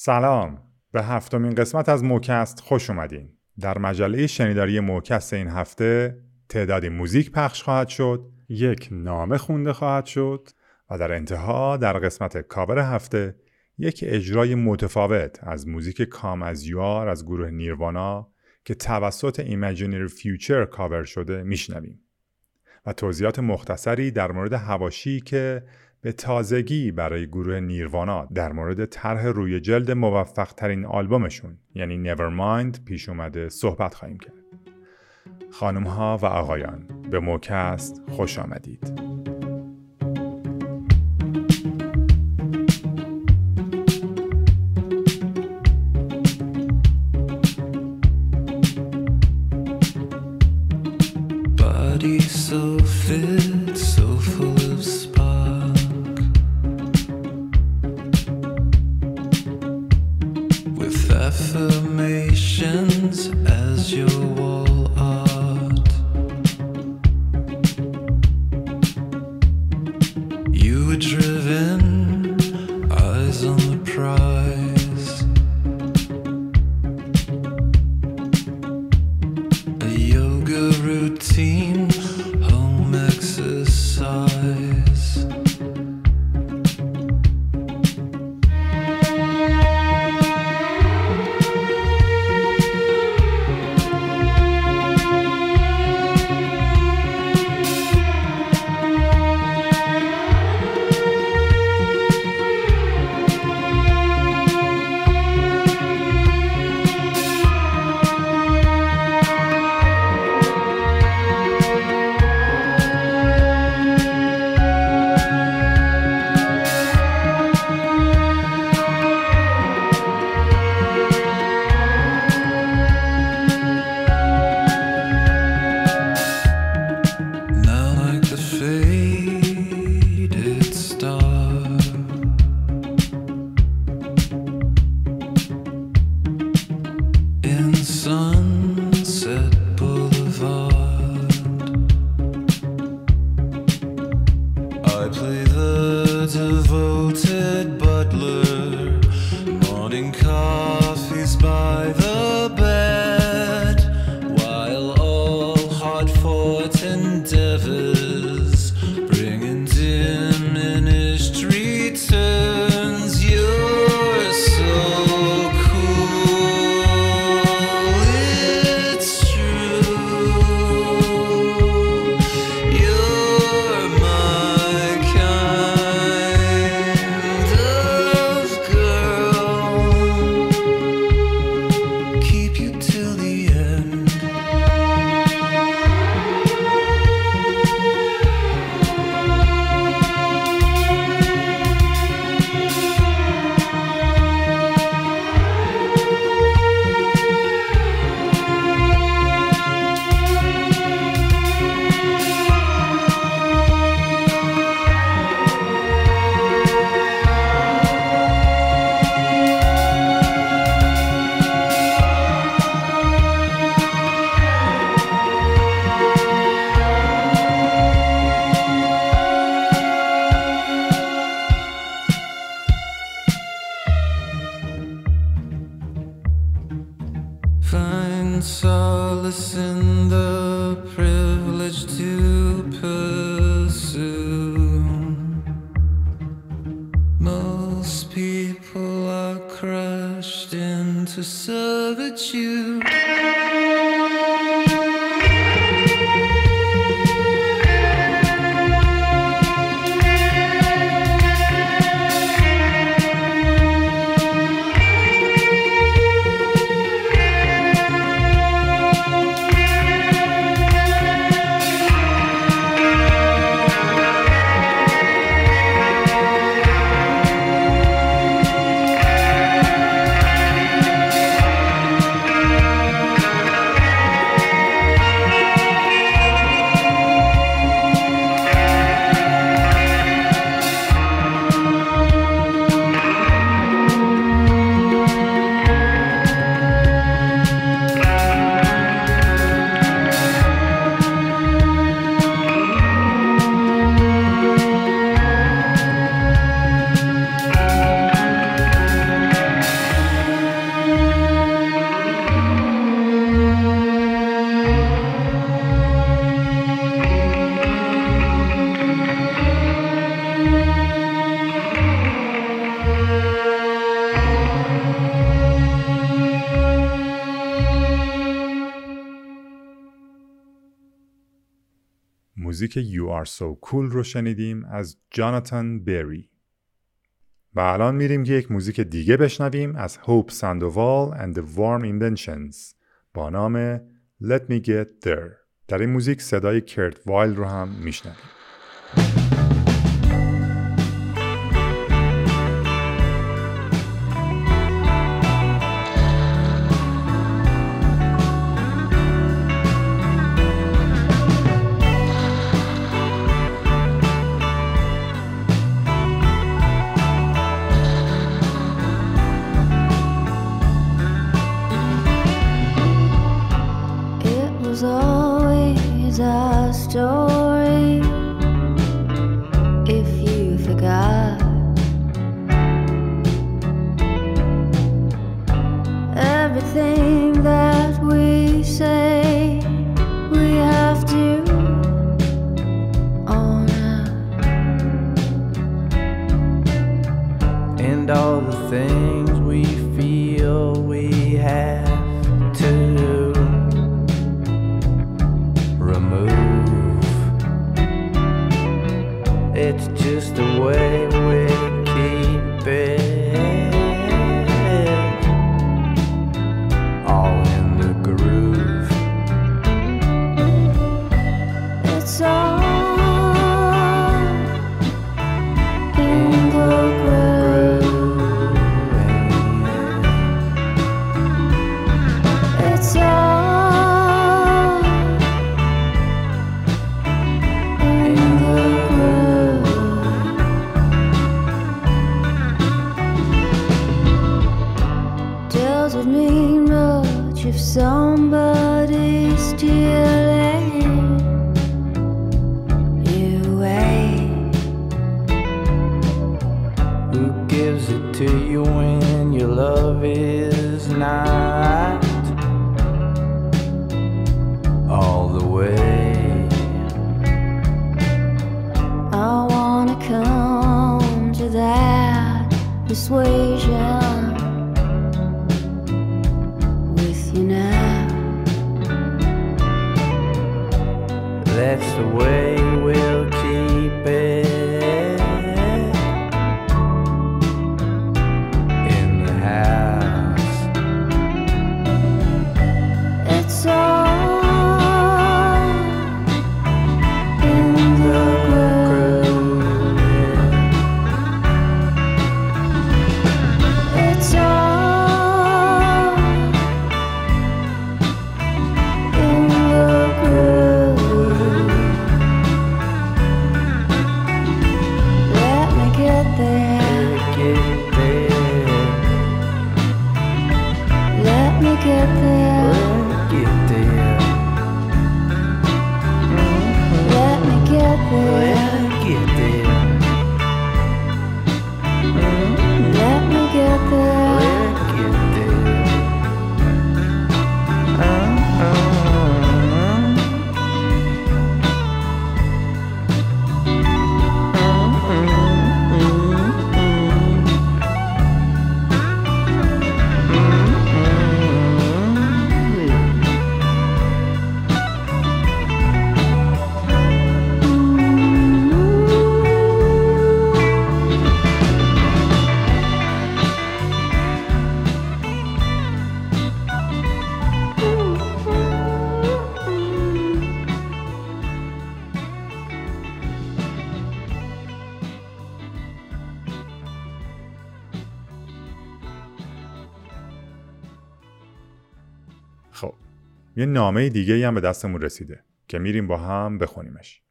سلام. به هفتمین قسمت از موکست خوش اومدین. در مجله شنیداری موکست این هفته تعدادی موزیک پخش خواهد شد یک نامه خونده خواهد شد و در انتها در قسمت کاور هفته یک اجرای متفاوت از موزیک Come As You Are از گروه Nirvana که توسط Imaginary Future cover شده میشنویم و توضیحات مختصری در مورد حواشی که به تازگی برای گروه نیروانا در مورد طرح روی جلد موفق ترین آلبومشون یعنی Nevermind پیش اومده صحبت خواهیم کرد. خانم ها و آقایان به موکست خوش آمدید. affirmations as your walk. موزیک You Are So Cool رو شنیدیم از جاناتان بری و الان میریم که یک موزیک دیگه بشنویم از Hope Sandoval and the Warm Inventions با نام Let Me Get There. در این موزیک صدای کرت وایل رو هم میشنویم. that's the way. یه نامه دیگه هم به دستمون رسیده که میریم با هم بخونیمش.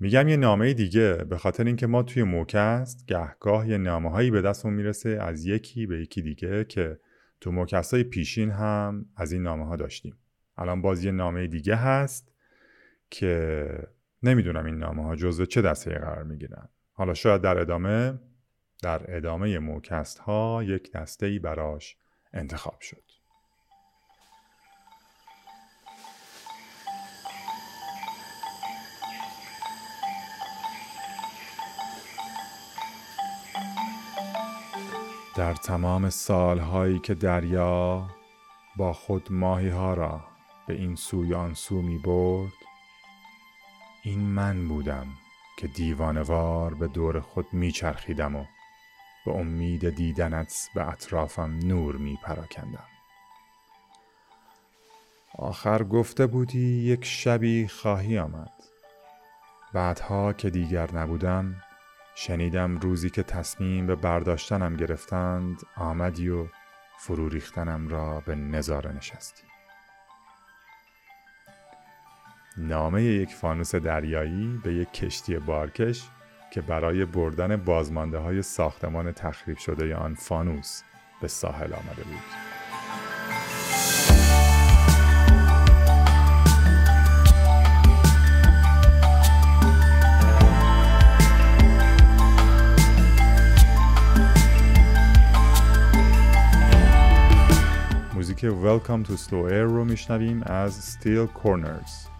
میگم یه نامه دیگه به خاطر اینکه ما توی موکست گهگاه یه نامه هایی به دستمون می‌رسه از یکی به یکی دیگه که تو موکست های پیشین هم از این نامه ها داشتیم. الان باز یه نامه دیگه هست که نمی‌دونم این نامه ها جزو چه دسته قرار می‌گیرن. حالا شاید در ادامه در ادامه موکست ها یک دسته ای براش انتخاب شد. در تمام سالهایی که دریا با خود ماهی ها را به این سوی آن سو می برد این من بودم که دیوانوار به دور خود میچرخیدم و به امید دیدنت به اطرافم نور می پراکندم. آخر گفته بودی یک شبی خواهی آمد. بعدها که دیگر نبودم شنیدم روزی که تصمیم به برداشتنم گرفتند آمدی و فرو ریختنم را به نظاره نشستی. نامه یک فانوس دریایی به یک کشتی بارکش که برای بردن بازمانده های ساختمان تخریب شده آن فانوس به ساحل آمده بود. موزیک Welcome to Slow Air رو میشنویم از Steel Corners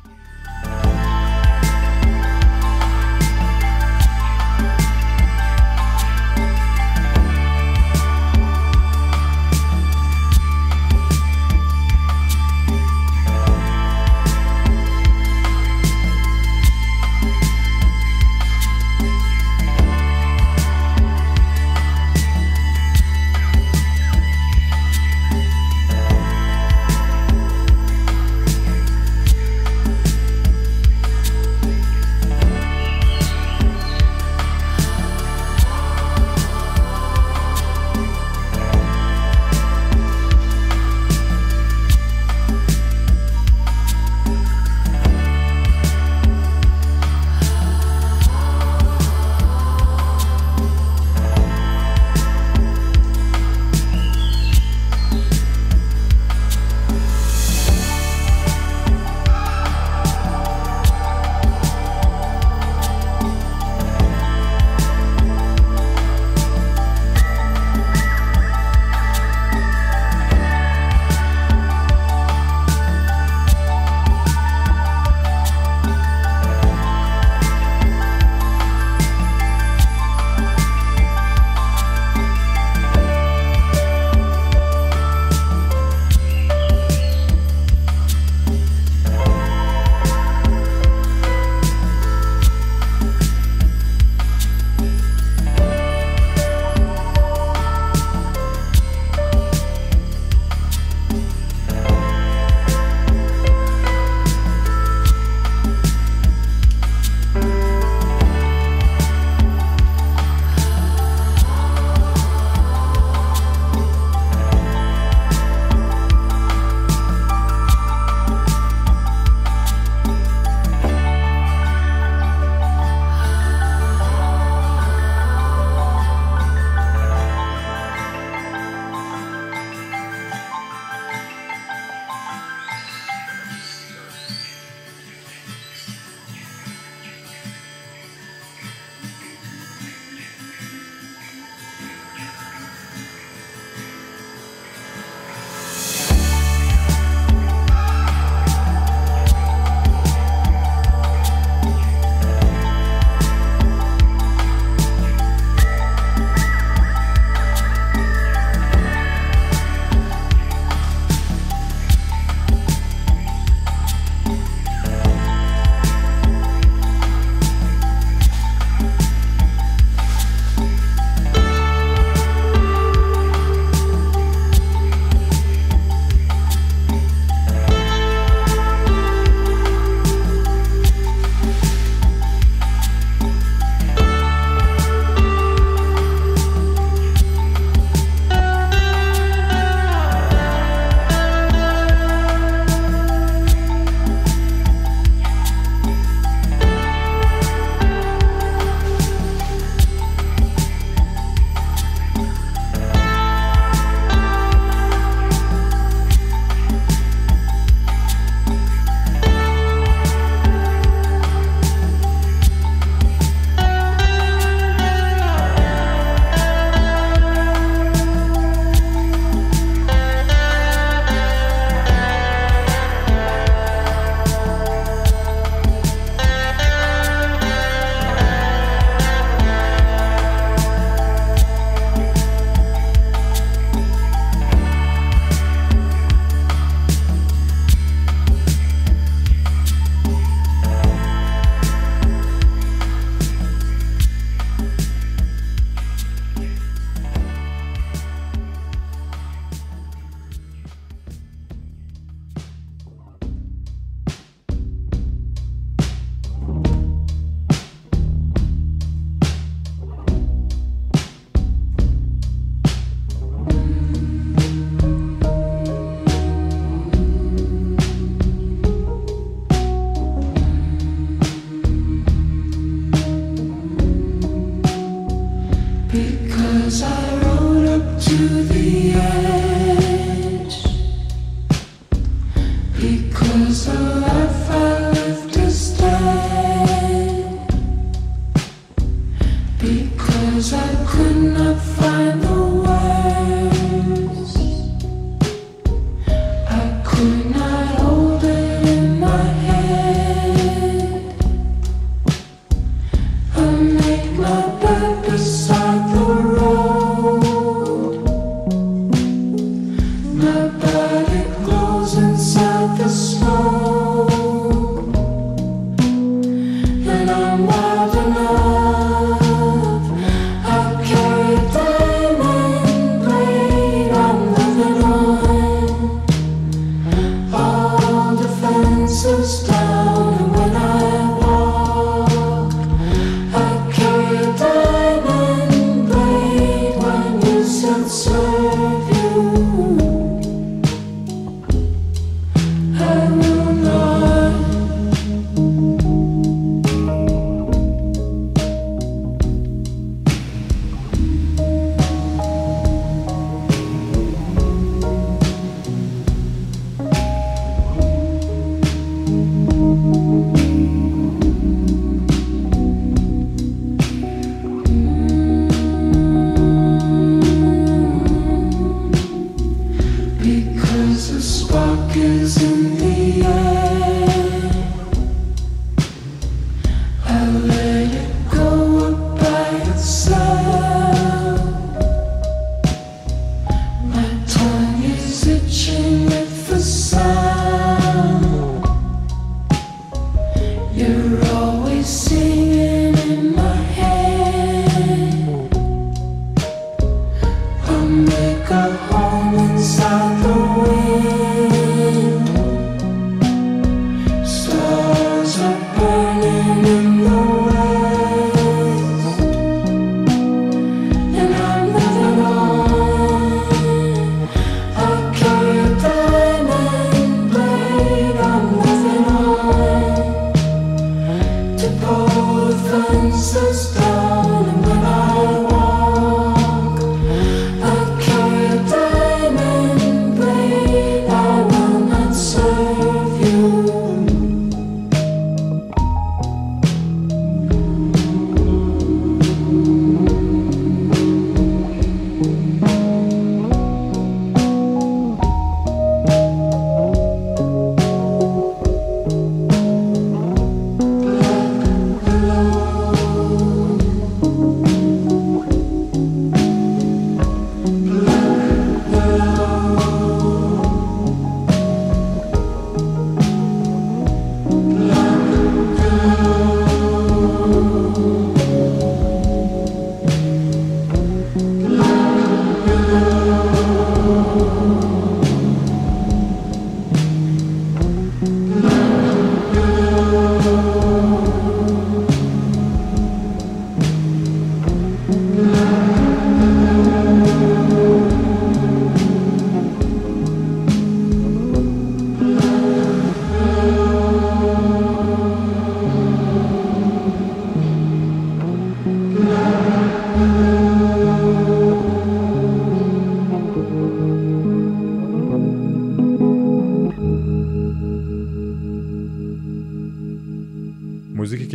is a spark is in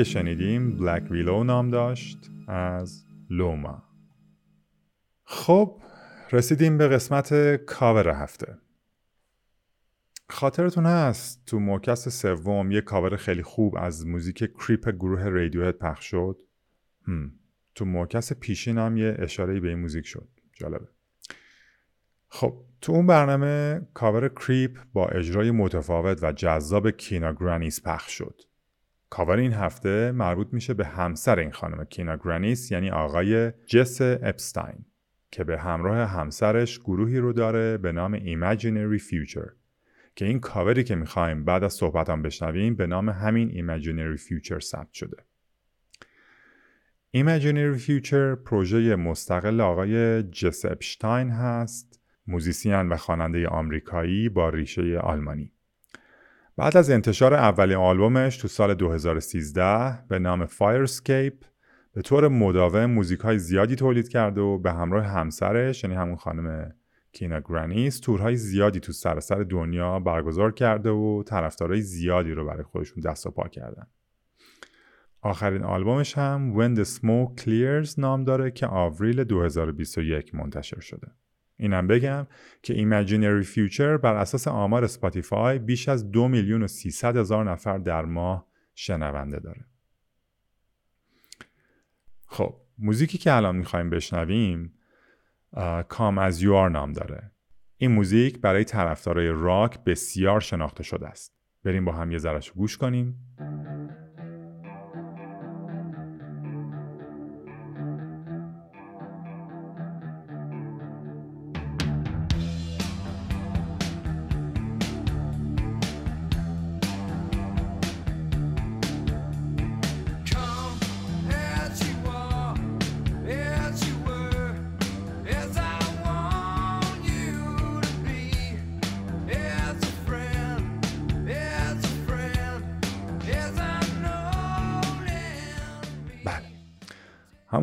شنیدیم Black Willow نام داشت از لوما خب رسیدیم به قسمت کاور هفته. خاطرتون هست تو موکست سوم یه کاور خیلی خوب از موزیک Creep گروه رادیوهد پخش شد؟ هم. تو موکست پیشین هم یه اشاره به این موزیک شد. جالبه. خب تو اون برنامه cover Creep با اجرای متفاوت و جذاب کینا گرانیس پخش شد. کاور این هفته مربوط میشه به همسر این خانم کینا گرانیس یعنی آقای جس اپستاین که به همراه همسرش گروهی رو داره به نام Imaginary Future که این کاوری که می‌خوایم بعد از صحبتم بشنویم به نام همین Imaginary Future ثبت شده. Imaginary Future پروژه مستقل آقای جس اپستاین هست موزیسین و خواننده آمریکایی با ریشه آلمانی. بعد از انتشار اولین آلبومش تو سال 2013 به نام Fire Escape به طور مداوم موزیک های زیادی تولید کرده و به همراه همسرش یعنی همون خانم کینا گرانیس تورهای زیادی تو سراسر دنیا برگزار کرده و طرفدارای زیادی رو برای خودشون دست و پا کردن. آخرین آلبومش هم When the Smoke Clears نام داره که آوریل 2021 منتشر شده. اینم بگم که Imaginary Future بر اساس آمار سپاتیفای بیش از دو میلیون و سیصد هزار نفر در ماه شنونده داره. خب موزیکی که الان می‌خوایم بشنویم Come As You Are نام داره. این موزیک برای طرفدارای راک بسیار شناخته شده است. بریم با هم یه ذرهش گوش کنیم.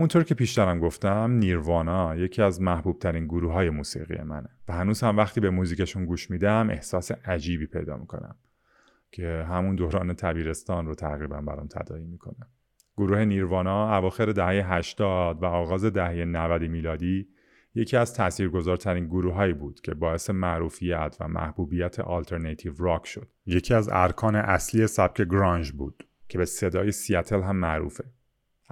همونطور که پیشترم گفتم نیروانا یکی از محبوب ترین گروه های موسیقی منه و هنوز هم وقتی به موزیکشون گوش میدم احساس عجیبی پیدا می‌کنم که همون دوران تبیرستان رو تقریبا برام تداعی می‌کنه. گروه نیروانا اواخر دهه 80 و آغاز دهه 90 میلادی یکی از تاثیرگذارترین گروه هایی بود که باعث معروفیت و محبوبیت آلترناتیو راک شد. یکی از ارکان اصلی سبک گرانج بود که به صدای سیاتل هم معروفه.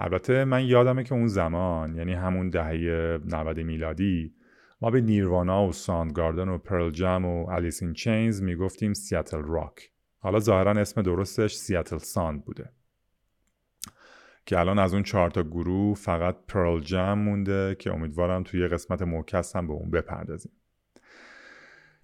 البته من یادمه که اون زمان یعنی همون دهه 90 میلادی ما به نیروانا و ساندگاردن و پرل جم و الیس چینز می‌گفتیم Seattle rock. حالا ظاهرا اسم درستش Seattle sound بوده. که الان از اون چهار تا گروه فقط پرل جم مونده که امیدوارم توی یه قسمت موکس هم به اون بپردازیم.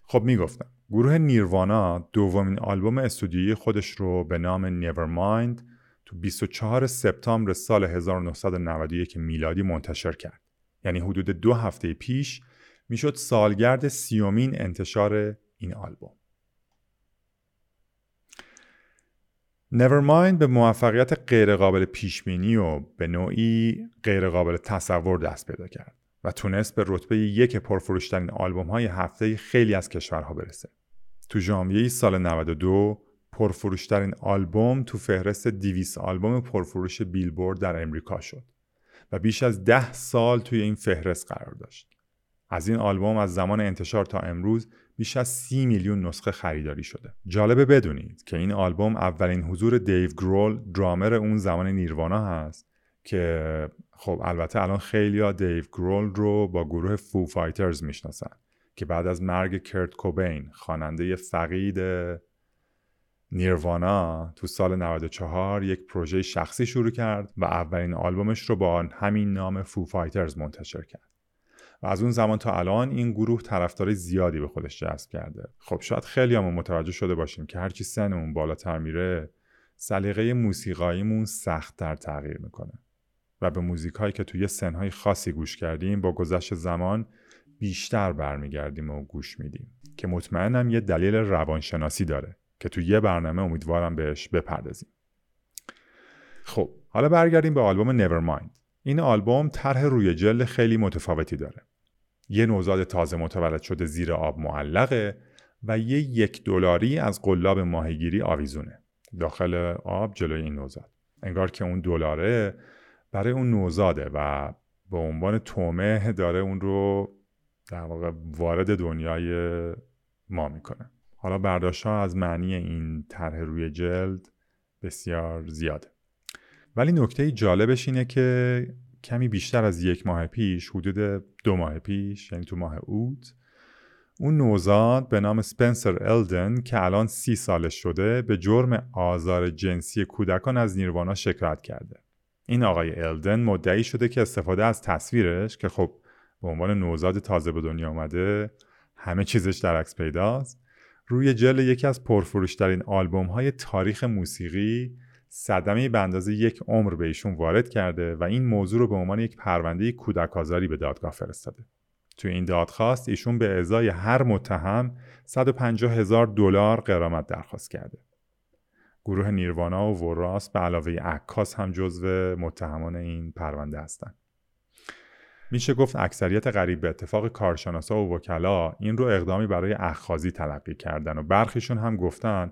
خب می‌گفتم گروه نیروانا دومین آلبوم استودیویی خودش رو به نام Nevermind تو 24 سپتامبر سال 1991 میلادی منتشر کرد یعنی حدود دو هفته پیش می‌شد سالگرد سیومین انتشار این آلبوم Nevermind به موفقیت غیرقابل پیشبینی و به نوعی غیرقابل تصور دست پیدا کرد و تونست به رتبه یک پرفروشترین آلبوم های هفته خیلی از کشورها برسه. تو ژانویه سال 92 پرفروشترین آلبوم تو فهرست 200 آلبوم پرفروش بیلبورد در امریکا شد و بیش از ده سال توی این فهرست قرار داشت. از این آلبوم از زمان انتشار تا امروز بیش از سی میلیون نسخه خریداری شده. جالبه بدونید که این آلبوم اولین حضور دیو گرول درامر اون زمان نیروانا هست که خب البته الان خیلی ها دیو گرول رو با گروه فو فایترز می‌شناسن که بعد از مرگ کرت کوبین خواننده فقید نیروانا تو سال 94 یک پروژه شخصی شروع کرد و اولین آلبومش رو با همین نام فو فایترز منتشر کرد. و از اون زمان تا الان این گروه طرفدار زیادی به خودش جذب کرده. خب شاید خیلی هم متوجه شده باشیم که هرچی سنمون بالاتر میره سلیقه موسیقاییمون سختتر تغییر می‌کنه. و به موزیک هایی که توی سنهای خاصی گوش کردیم با گذشت زمان بیشتر برمیگردیم و گوش میدیم. که مطمئنم یه دلیل روانشناسی داره. که تو یه برنامه امیدوارم بهش بپردازیم. خب حالا برگردیم به آلبوم Nevermind. این آلبوم طرح روی جلد خیلی متفاوتی داره. یه نوزاد تازه متولد شده زیر آب معلقه و یه یک دلاری از قلاب ماهیگیری آویزونه. داخل آب جلوی این نوزاد. انگار که اون دلاره برای اون نوزاده و به عنوان تومه داره اون رو در واقع وارد دنیای ما می‌کنه. حالا برداشت ها از معنی این طرح روی جلد بسیار زیاده. ولی نکته جالبش اینه که کمی بیشتر از یک ماه پیش حدود دو ماه پیش یعنی تو ماه اوت اون نوزاد به نام سپنسر الدن که الان سی سالش شده به جرم آزار جنسی کودکان از نیروانا شکایت کرده. این آقای الدن مدعی شده که استفاده از تصویرش که خب به عنوان نوزاد تازه به دنیا آمده همه چیزش در عکس پیداست روی جل یکی از پرفروشترین آلبوم های تاریخ موسیقی صدمه به اندازه یک عمر به ایشون وارد کرده و این موضوع رو به عنوان یک پرونده کودک آزاری به دادگاه فرستاده. توی این دادخواست ایشون به ازای هر متهم 150 هزار دلار قرامت درخواست کرده. گروه نیروانا و وراس به علاوه عکاس هم جزو متهمان این پرونده هستند. میشه گفت اکثریت قریب به اتفاق کارشناسا و وکلا این رو اقدامی برای اخخازی تلقی کردن و برخیشون هم گفتن.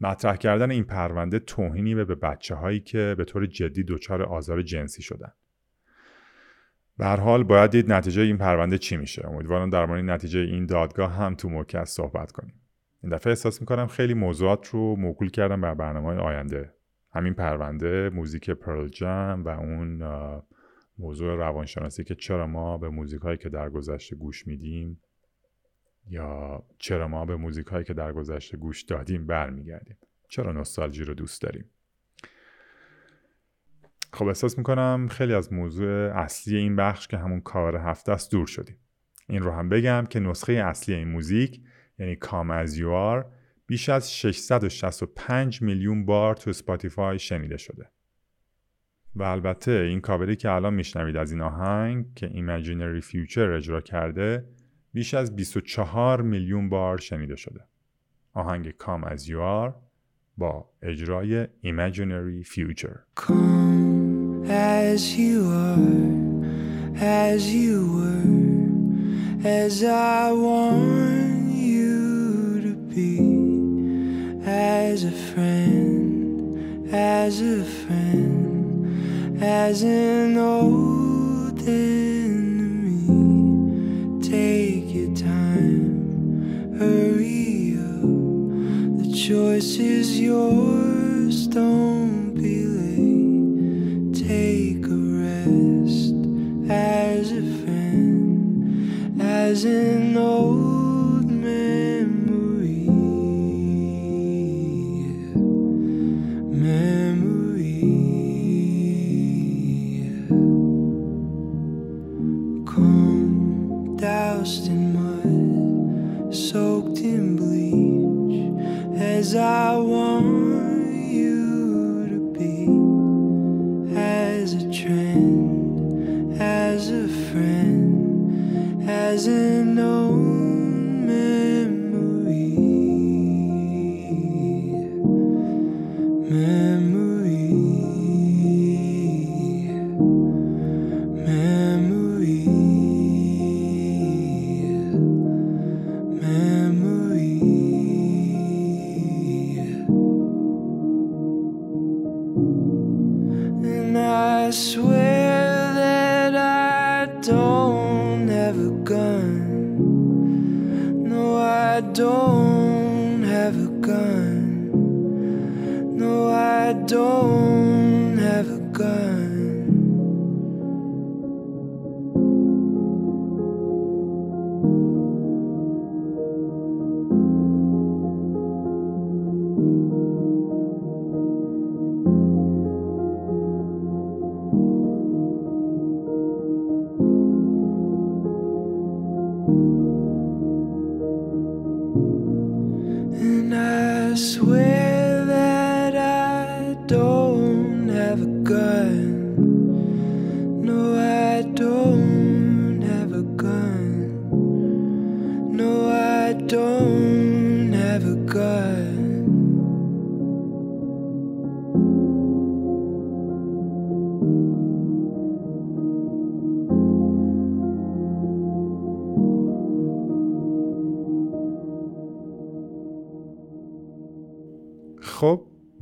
مطرح کردن این پرونده توهینی به بچه هایی که به طور جدی دچار آزار جنسی شدن. به حال باید دید نتیجه این پرونده چی میشه. امیدوارم در مورد نتیجه این دادگاه هم تو موکس صحبت کنیم. این دفعه احساس می‌کنم خیلی موضوعات رو موکول کردم بر برنامه های آینده. همین پرونده موزیک پرل جم و اون موضوع روانشناسی که چرا ما به موزیک هایی که در گذشته گوش میدیم یا چرا ما به موزیک هایی که در گذشته گوش دادیم برمیگردیم؟ چرا نوستالژی رو دوست داریم؟ خب احساس می‌کنم خیلی از موضوع اصلی این بخش که همون کار هفته است دور شدیم. این رو هم بگم که نسخه اصلی این موزیک یعنی Come As You Are بیش از 665 میلیون بار تو سپاتیفای شنیده شده. و البته این کاوری که الان میشنوید از این آهنگ که Imaginary Future اجرا کرده بیش از 24 میلیون بار شنیده شده. آهنگ Come As You Are با اجرای Imaginary Future. As you are as you were as I want. rising over. know. And I swear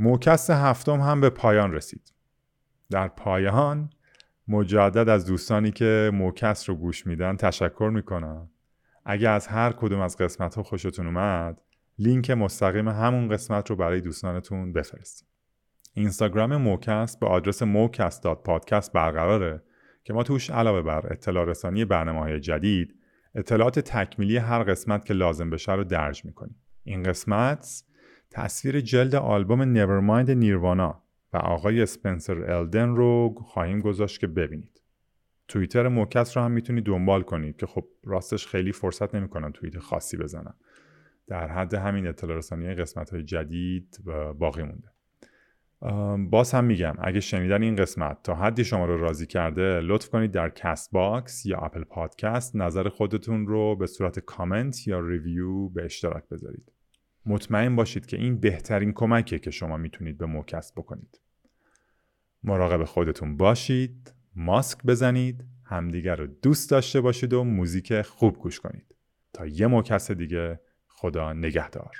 موکست هفتم هم به پایان رسید. در پایان مجدد از دوستانی که موکست رو گوش میدن تشکر می‌کنم. اگه از هر کدوم از قسمت ها خوشتون اومد لینک مستقیم همون قسمت رو برای دوستانتون بفرستید اینستاگرام موکست به آدرس موکست.پادکست برقراره که ما توش علاوه بر اطلاع رسانی برنامه های جدید اطلاعات تکمیلی هر قسمت که لازم بشه رو درج می‌کنیم. این قسمت تصویر جلد آلبوم Nevermind نیروانا و آقای اسپنسر الدن رو خواهیم گذاشت که ببینید. توییتر موکس رو هم می‌تونید دنبال کنید که خب راستش خیلی فرصت نمی‌کنن توییت خاصی بزنن. در حد همین اطلاع رسانی قسمت های جدید باقی مونده. باز هم میگم اگه شنیدن این قسمت تا حدی شما رو راضی کرده لطف کنید در کست باکس یا اپل پادکست نظر خودتون رو به صورت کامنت یا review به اشتراک بذارید. مطمئن باشید که این بهترین کمکیه که شما می‌تونید به موکست بکنید. مراقب خودتون باشید، ماسک بزنید، همدیگر رو دوست داشته باشید و موزیک خوب گوش کنید. تا یه موکست دیگه خدا نگهدار.